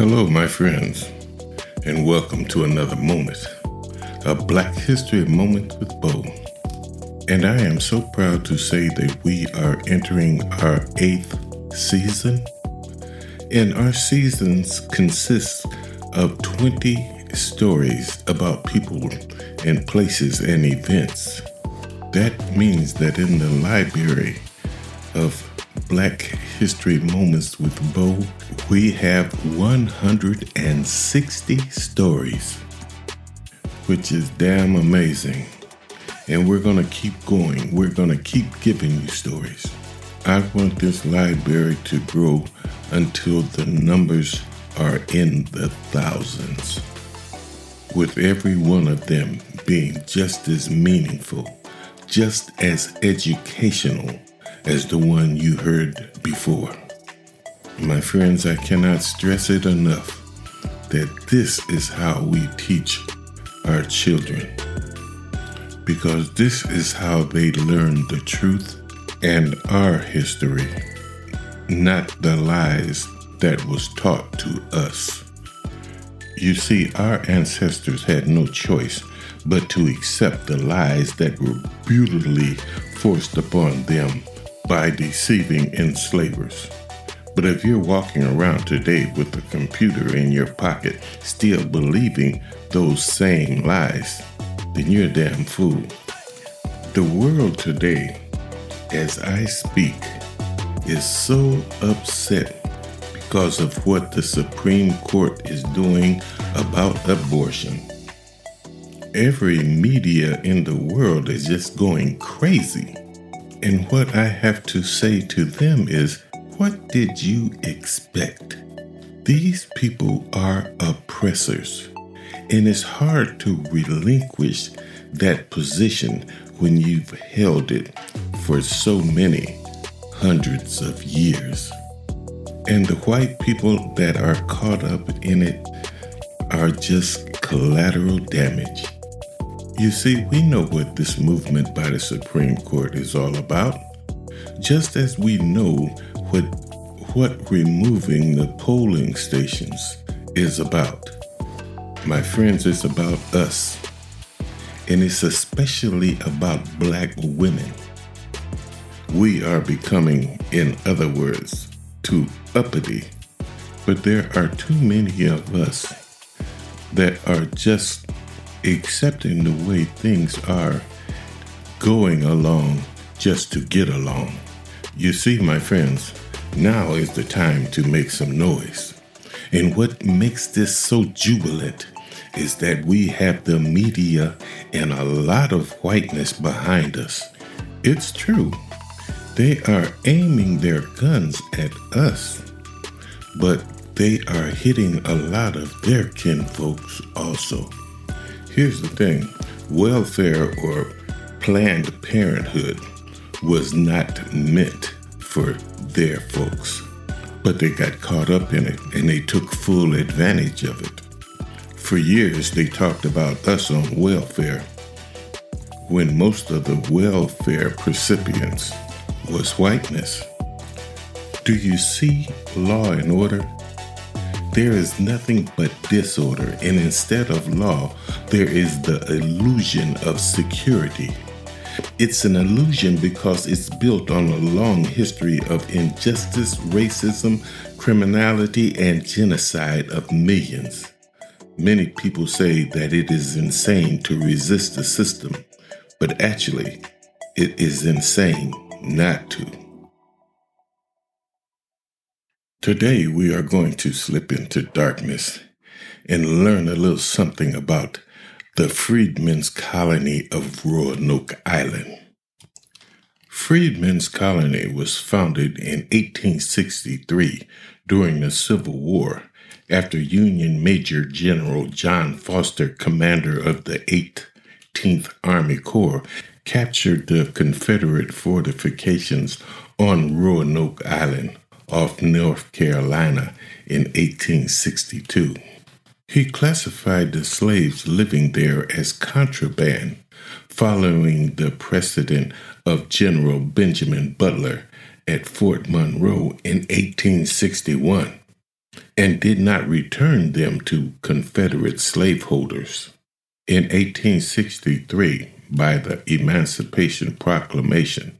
Hello, my friends, and welcome to another moment, a Black History Moment with Bo. And I am so proud to say that we are entering our eighth season. And our seasons consist of 20 stories about people and places and events. That means that in the library of Black History Moments with Bo, we have 160 stories, which is damn amazing. And we're going to keep going. We're going to keep giving you stories. I want this library to grow until the numbers are in the thousands, with every one of them being just as meaningful, just as educational as the one you heard before. My friends, I cannot stress it enough that this is how we teach our children. Because this is how they learn the truth and our history, not the lies that was taught to us. You see, our ancestors had no choice but to accept the lies that were brutally forced upon them by deceiving enslavers. But if you're walking around today with a computer in your pocket, still believing those same lies, then you're a damn fool. The world today, as I speak, is so upset because of what the Supreme Court is doing about abortion. Every media in the world is just going crazy. And what I have to say to them is, what did you expect? These people are oppressors, and it's hard to relinquish that position when you've held it for so many hundreds of years. And the white people that are caught up in it are just collateral damage. You see, we know what this movement by the Supreme Court is all about, just as we know what what removing the polling stations is about. My friends, it's about us. And it's especially about black women. We are becoming, in other words, too uppity. But there are too many of us that are just accepting the way things are going along just to get along. You see, my friends, now is the time to make some noise. And what makes this so jubilant is that we have the media and a lot of whiteness behind us. It's true, they are aiming their guns at us, but they are hitting a lot of their kinfolks also. Here's the thing welfare or Planned Parenthood was not meant for their folks, but they got caught up in it and they took full advantage of it. For years, they talked about us on welfare when most of the welfare recipients was whiteness. Do you see law and order? There is nothing but disorder, and instead of law, there is the illusion of security. It's an illusion because it's built on a long history of injustice, racism, criminality, and genocide of millions. Many people say that it is insane to resist the system, but actually, it is insane not to. Today, we are going to slip into darkness and learn a little something about the Freedmen's Colony of Roanoke Island. Freedmen's Colony was founded in 1863 during the Civil War after Union Major General John Foster, commander of the 18th Army Corps, captured the Confederate fortifications on Roanoke Island off North Carolina in 1862. He classified the slaves living there as contraband, following the precedent of General Benjamin Butler at Fort Monroe in 1861. and did not return them to Confederate slaveholders. In 1863, by the Emancipation Proclamation,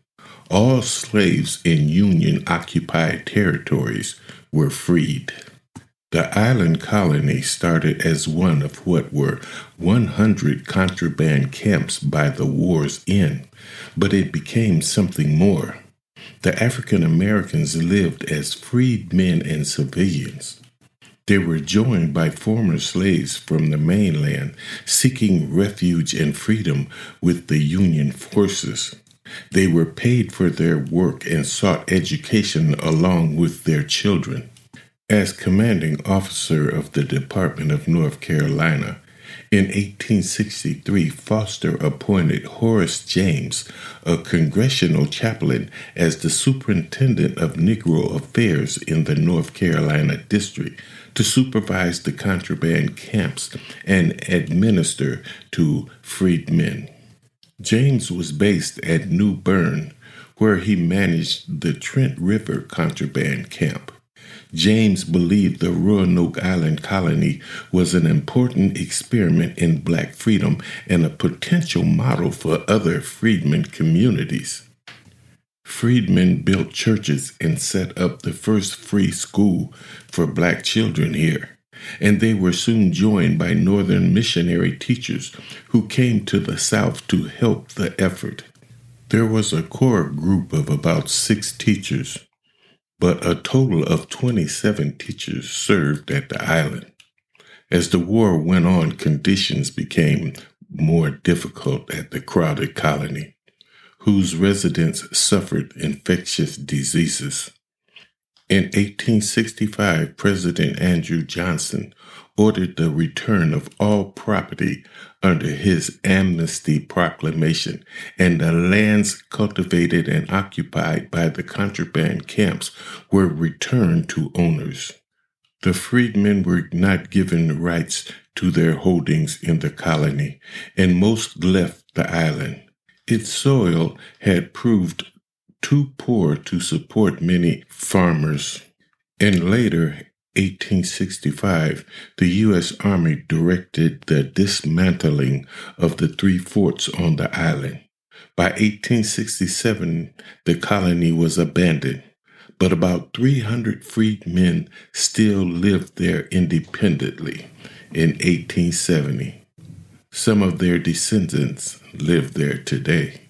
all slaves in Union occupied territories were freed. The island colony started as one of what were 100 contraband camps by the war's end, but it became something more. The African Americans lived as freed men and civilians. They were joined by former slaves from the mainland seeking refuge and freedom with the Union forces. They were paid for their work and sought education along with their children. As commanding officer of the Department of North Carolina, in 1863, Foster appointed Horace James, a Congregational chaplain, as the superintendent of Negro affairs in the North Carolina district to supervise the contraband camps and administer to freedmen. James was based at New Bern, where he managed the Trent River contraband camp. James believed the Roanoke Island colony was an important experiment in black freedom and a potential model for other freedmen communities. Freedmen built churches and set up the first free school for black children here, and they were soon joined by Northern missionary teachers who came to the South to help the effort. There was a core group of about six teachers but a total of 27 teachers served at the island. As the war went on, conditions became more difficult at the crowded colony, whose residents suffered infectious diseases. In 1865, President Andrew Johnson ordered the return of all property under his amnesty proclamation, and the lands cultivated and occupied by the contraband camps were returned to owners. The freedmen were not given rights to their holdings in the colony, and most left the island. Its soil had proved too poor to support many farmers. And later, 1865, the U.S. Army directed the dismantling of the three forts on the island. By 1867, the colony was abandoned, but about 300 freedmen still lived there independently in 1870. Some of their descendants live there today.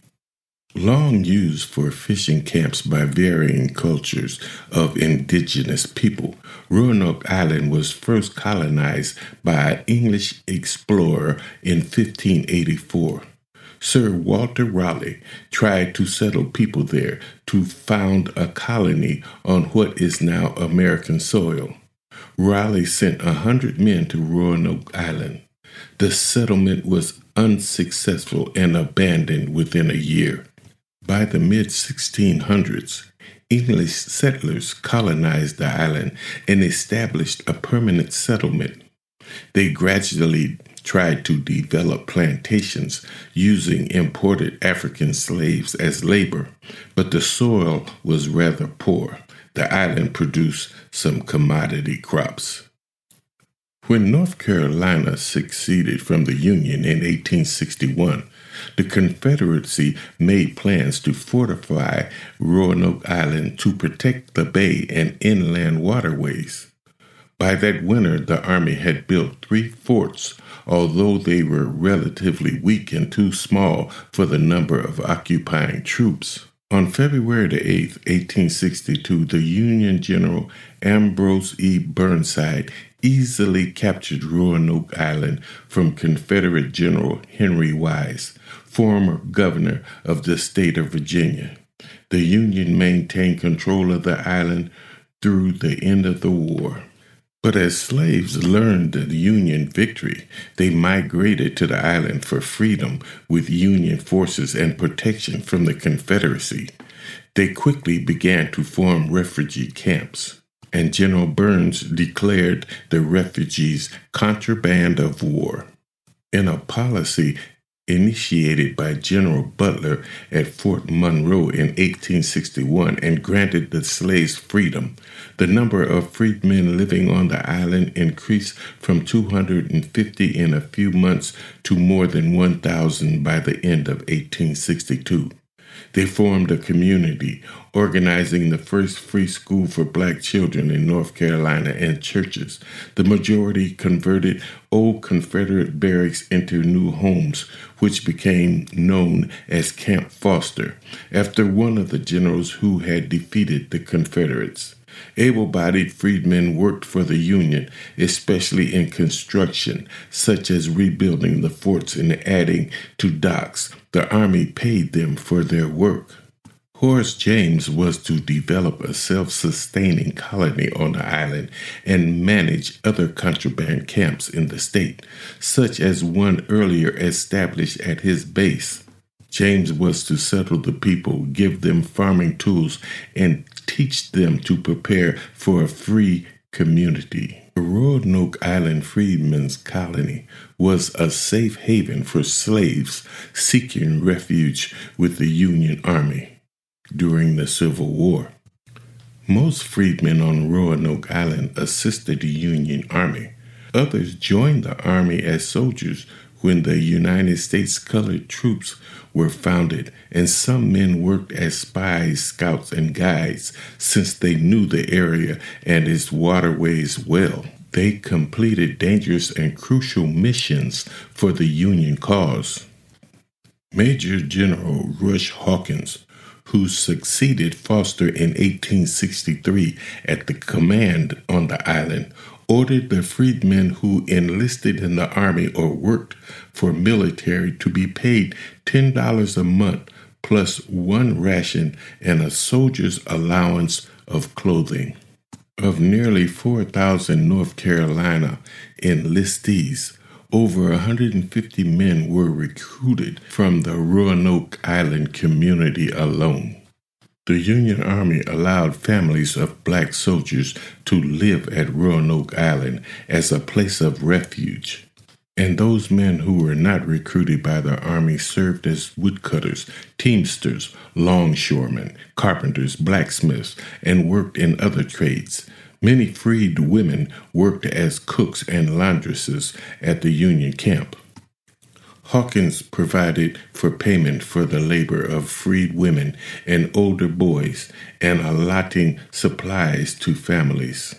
Long used for fishing camps by varying cultures of indigenous people, Roanoke Island was first colonized by an English explorer in 1584. Sir Walter Raleigh tried to settle people there to found a colony on what is now American soil. Raleigh sent a hundred men to Roanoke Island. The settlement was unsuccessful and abandoned within a year. By the mid 1600s, English settlers colonized the island and established a permanent settlement. They gradually tried to develop plantations using imported African slaves as labor, but the soil was rather poor. The island produced some commodity crops. When North Carolina seceded from the Union in 1861, the Confederacy made plans to fortify Roanoke Island to protect the bay and inland waterways. By that winter, the Army had built three forts, although they were relatively weak and too small for the number of occupying troops. On February 8, 1862, the Union General Ambrose E. Burnside easily captured Roanoke Island from Confederate General Henry Wise, former governor of the state of Virginia. The Union maintained control of the island through the end of the war. But as slaves learned the Union victory, they migrated to the island for freedom with Union forces and protection from the Confederacy. They quickly began to form refugee camps, and General Burns declared the refugees contraband of war. In a policy initiated by General Butler at Fort Monroe in 1861 and granted the slaves freedom. The number of freedmen living on the island increased from 250 in a few months to more than 1,000 by the end of 1862. They formed a community, organizing the first free school for black children in North Carolina and churches. The majority converted old Confederate barracks into new homes, which became known as Camp Foster, after one of the generals who had defeated the Confederates. Able bodied freedmen worked for the Union, especially in construction, such as rebuilding the forts and adding to docks. The Army paid them for their work. Horace James was to develop a self sustaining colony on the island and manage other contraband camps in the state, such as one earlier established at his base. James was to settle the people, give them farming tools, and teach them to prepare for a free community. The Roanoke Island Freedmen's Colony was a safe haven for slaves seeking refuge with the Union Army during the Civil War. Most freedmen on Roanoke Island assisted the Union Army. Others joined the Army as soldiers when the United States colored troops were founded, and some men worked as spies, scouts, and guides since they knew the area and its waterways well. They completed dangerous and crucial missions for the Union cause. Major General Rush Hawkins, who succeeded Foster in 1863 at the command on the island, ordered the freedmen who enlisted in the army or worked for military to be paid $10 a month plus one ration and a soldier's allowance of clothing. Of nearly 4,000 North Carolina enlistees, over 150 men were recruited from the Roanoke Island community alone. The Union Army allowed families of black soldiers to live at Roanoke Island as a place of refuge. And those men who were not recruited by the Army served as woodcutters, teamsters, longshoremen, carpenters, blacksmiths, and worked in other trades. Many freed women worked as cooks and laundresses at the Union camp. Hawkins provided for payment for the labor of freed women and older boys and allotting supplies to families.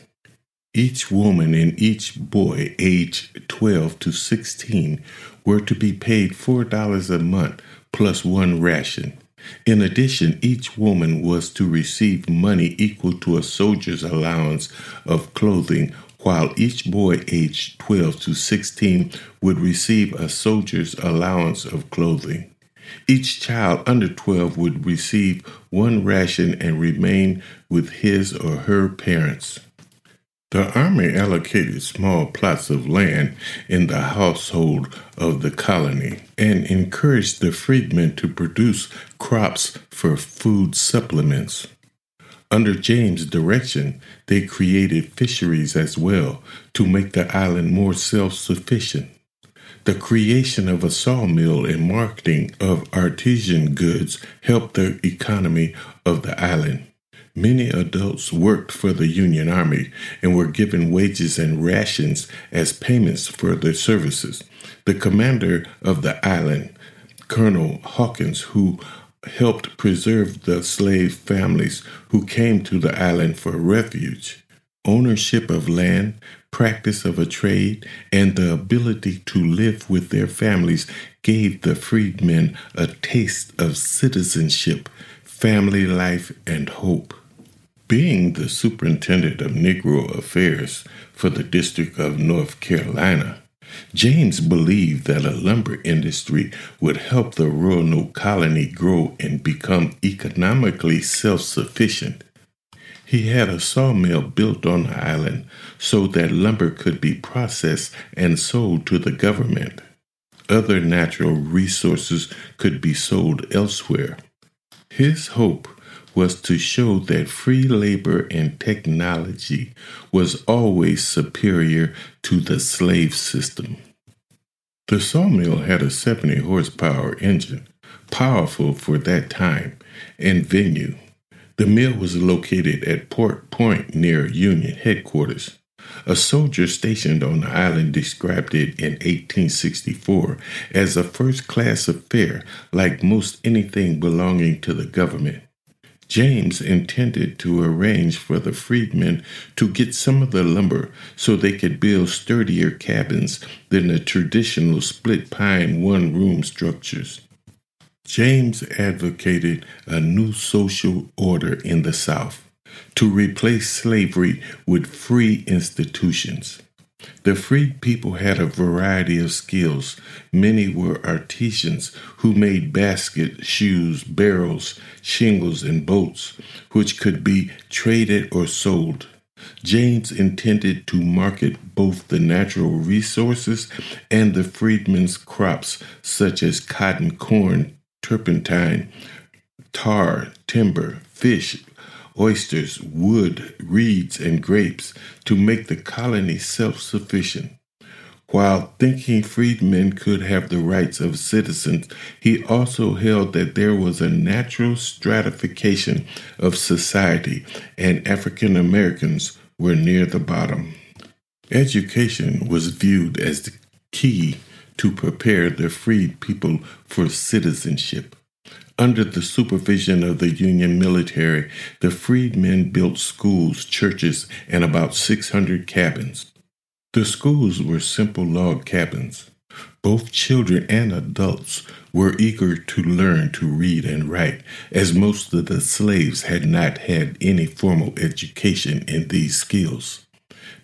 Each woman and each boy aged 12 to 16 were to be paid $4 a month plus one ration. In addition, each woman was to receive money equal to a soldier's allowance of clothing while each boy aged 12 to 16 would receive a soldier's allowance of clothing. Each child under 12 would receive one ration and remain with his or her parents. The Army allocated small plots of land in the household of the colony and encouraged the freedmen to produce crops for food supplements. Under James' direction, they created fisheries as well to make the island more self sufficient. The creation of a sawmill and marketing of artisan goods helped the economy of the island. Many adults worked for the Union Army and were given wages and rations as payments for their services. The commander of the island, Colonel Hawkins, who helped preserve the slave families who came to the island for refuge. Ownership of land, practice of a trade, and the ability to live with their families gave the freedmen a taste of citizenship, family life, and hope. Being the superintendent of Negro affairs for the District of North Carolina, James believed that a lumber industry would help the Roanoke colony grow and become economically self sufficient. He had a sawmill built on the island so that lumber could be processed and sold to the government. Other natural resources could be sold elsewhere. His hope was to show that free labor and technology was always superior to the slave system. The sawmill had a 70 horsepower engine, powerful for that time and venue. The mill was located at Pork Point near Union headquarters. A soldier stationed on the island described it in 1864 as a first class affair, like most anything belonging to the government. James intended to arrange for the freedmen to get some of the lumber so they could build sturdier cabins than the traditional split pine one room structures. James advocated a new social order in the South to replace slavery with free institutions. The freed people had a variety of skills. Many were artisans who made baskets, shoes, barrels, shingles, and boats, which could be traded or sold. James intended to market both the natural resources and the freedmen's crops, such as cotton, corn, turpentine, tar, timber, fish, oysters, wood, reeds, and grapes to make the colony self sufficient. While thinking freedmen could have the rights of citizens, he also held that there was a natural stratification of society and African Americans were near the bottom. Education was viewed as the key to prepare the freed people for citizenship. Under the supervision of the Union military, the freedmen built schools, churches, and about 600 cabins. The schools were simple log cabins. Both children and adults were eager to learn to read and write, as most of the slaves had not had any formal education in these skills.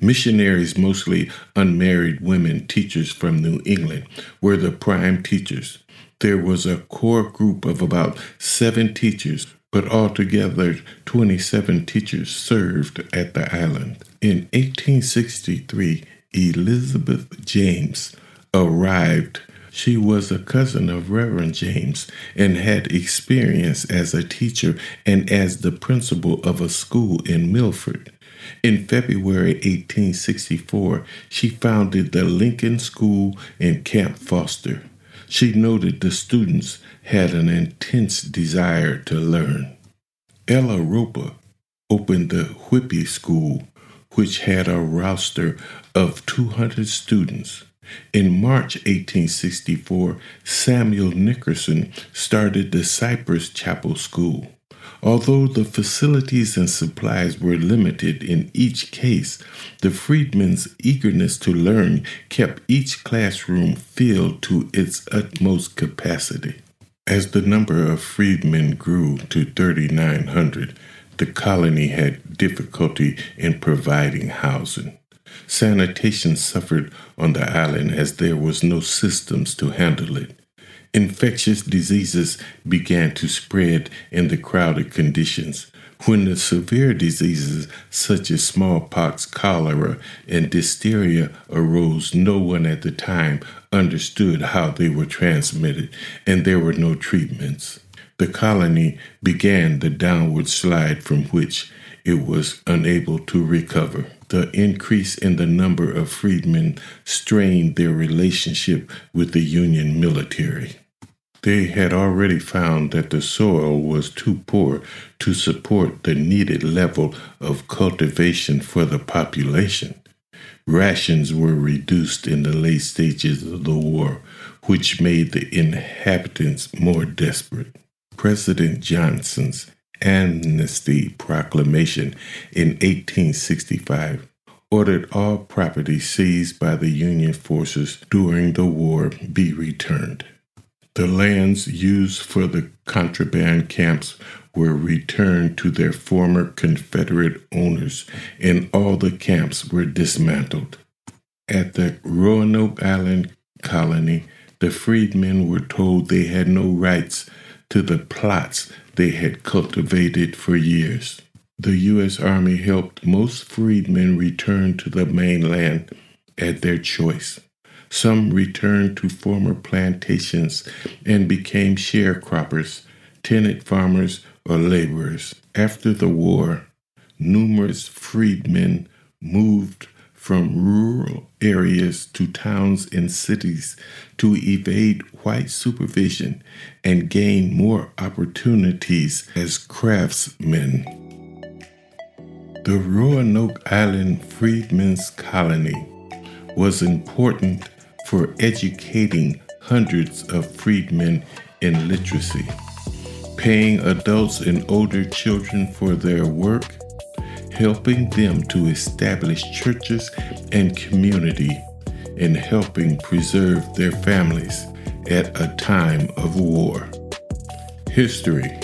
Missionaries, mostly unmarried women teachers from New England, were the prime teachers there was a core group of about seven teachers, but altogether 27 teachers served at the island. In 1863, Elizabeth James arrived. She was a cousin of Reverend James and had experience as a teacher and as the principal of a school in Milford. In February 1864, she founded the Lincoln School in Camp Foster. She noted the students had an intense desire to learn. Ella Roper opened the Whippy School, which had a roster of 200 students. In March 1864, Samuel Nickerson started the Cypress Chapel School. Although the facilities and supplies were limited in each case, the freedmen's eagerness to learn kept each classroom filled to its utmost capacity. As the number of freedmen grew to 3,900, the colony had difficulty in providing housing. Sanitation suffered on the island as there was no systems to handle it. Infectious diseases began to spread in the crowded conditions. When the severe diseases such as smallpox, cholera, and diphtheria arose, no one at the time understood how they were transmitted, and there were no treatments. The colony began the downward slide from which it was unable to recover. The increase in the number of freedmen strained their relationship with the Union military. They had already found that the soil was too poor to support the needed level of cultivation for the population. Rations were reduced in the late stages of the war, which made the inhabitants more desperate. President Johnson's Amnesty Proclamation in 1865 ordered all property seized by the Union forces during the war be returned. The lands used for the contraband camps were returned to their former Confederate owners, and all the camps were dismantled. At the Roanoke Island colony, the freedmen were told they had no rights to the plots they had cultivated for years. The U.S. Army helped most freedmen return to the mainland at their choice. Some returned to former plantations and became sharecroppers, tenant farmers, or laborers. After the war, numerous freedmen moved from rural areas to towns and cities to evade white supervision and gain more opportunities as craftsmen. The Roanoke Island Freedmen's Colony was important for educating hundreds of freedmen in literacy, paying adults and older children for their work, helping them to establish churches and community, and helping preserve their families at a time of war. History,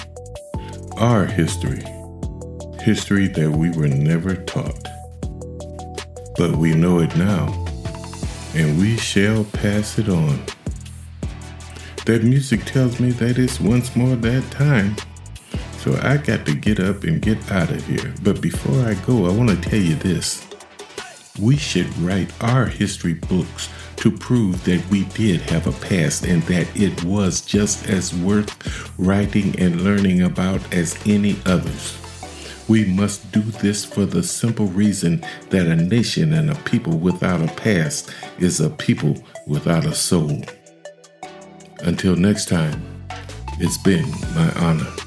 our history, history that we were never taught. But we know it now and we shall pass it on. That music tells me that it's once more that time. So I got to get up and get out of here. But before I go, I want to tell you this. We should write our history books to prove that we did have a past and that it was just as worth writing and learning about as any others. We must do this for the simple reason that a nation and a people without a past is a people without a soul. Until next time, it's been my honor.